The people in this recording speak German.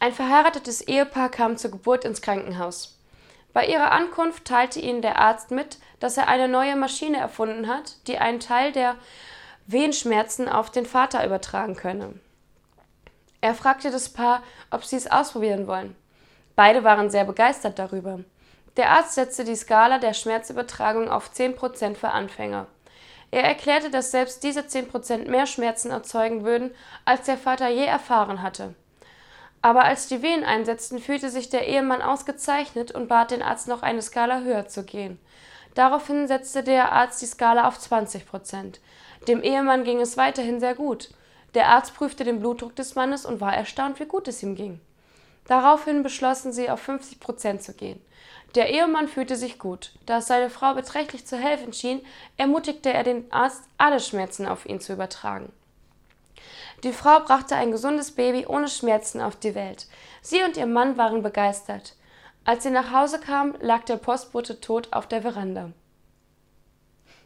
Ein verheiratetes Ehepaar kam zur Geburt ins Krankenhaus. Bei ihrer Ankunft teilte ihnen der Arzt mit, dass er eine neue Maschine erfunden hat, die einen Teil der Wehenschmerzen auf den Vater übertragen könne. Er fragte das Paar, ob sie es ausprobieren wollen. Beide waren sehr begeistert darüber. Der Arzt setzte die Skala der Schmerzübertragung auf 10% für Anfänger. Er erklärte, dass selbst diese 10% mehr Schmerzen erzeugen würden, als der Vater je erfahren hatte. Aber als die Wehen einsetzten, fühlte sich der Ehemann ausgezeichnet und bat den Arzt noch eine Skala höher zu gehen. Daraufhin setzte der Arzt die Skala auf 20 Prozent. Dem Ehemann ging es weiterhin sehr gut. Der Arzt prüfte den Blutdruck des Mannes und war erstaunt, wie gut es ihm ging. Daraufhin beschlossen sie, auf 50 Prozent zu gehen. Der Ehemann fühlte sich gut. Da es seine Frau beträchtlich zu helfen schien, ermutigte er den Arzt, alle Schmerzen auf ihn zu übertragen. Die Frau brachte ein gesundes Baby ohne Schmerzen auf die Welt. Sie und ihr Mann waren begeistert. Als sie nach Hause kam, lag der Postbote tot auf der Veranda.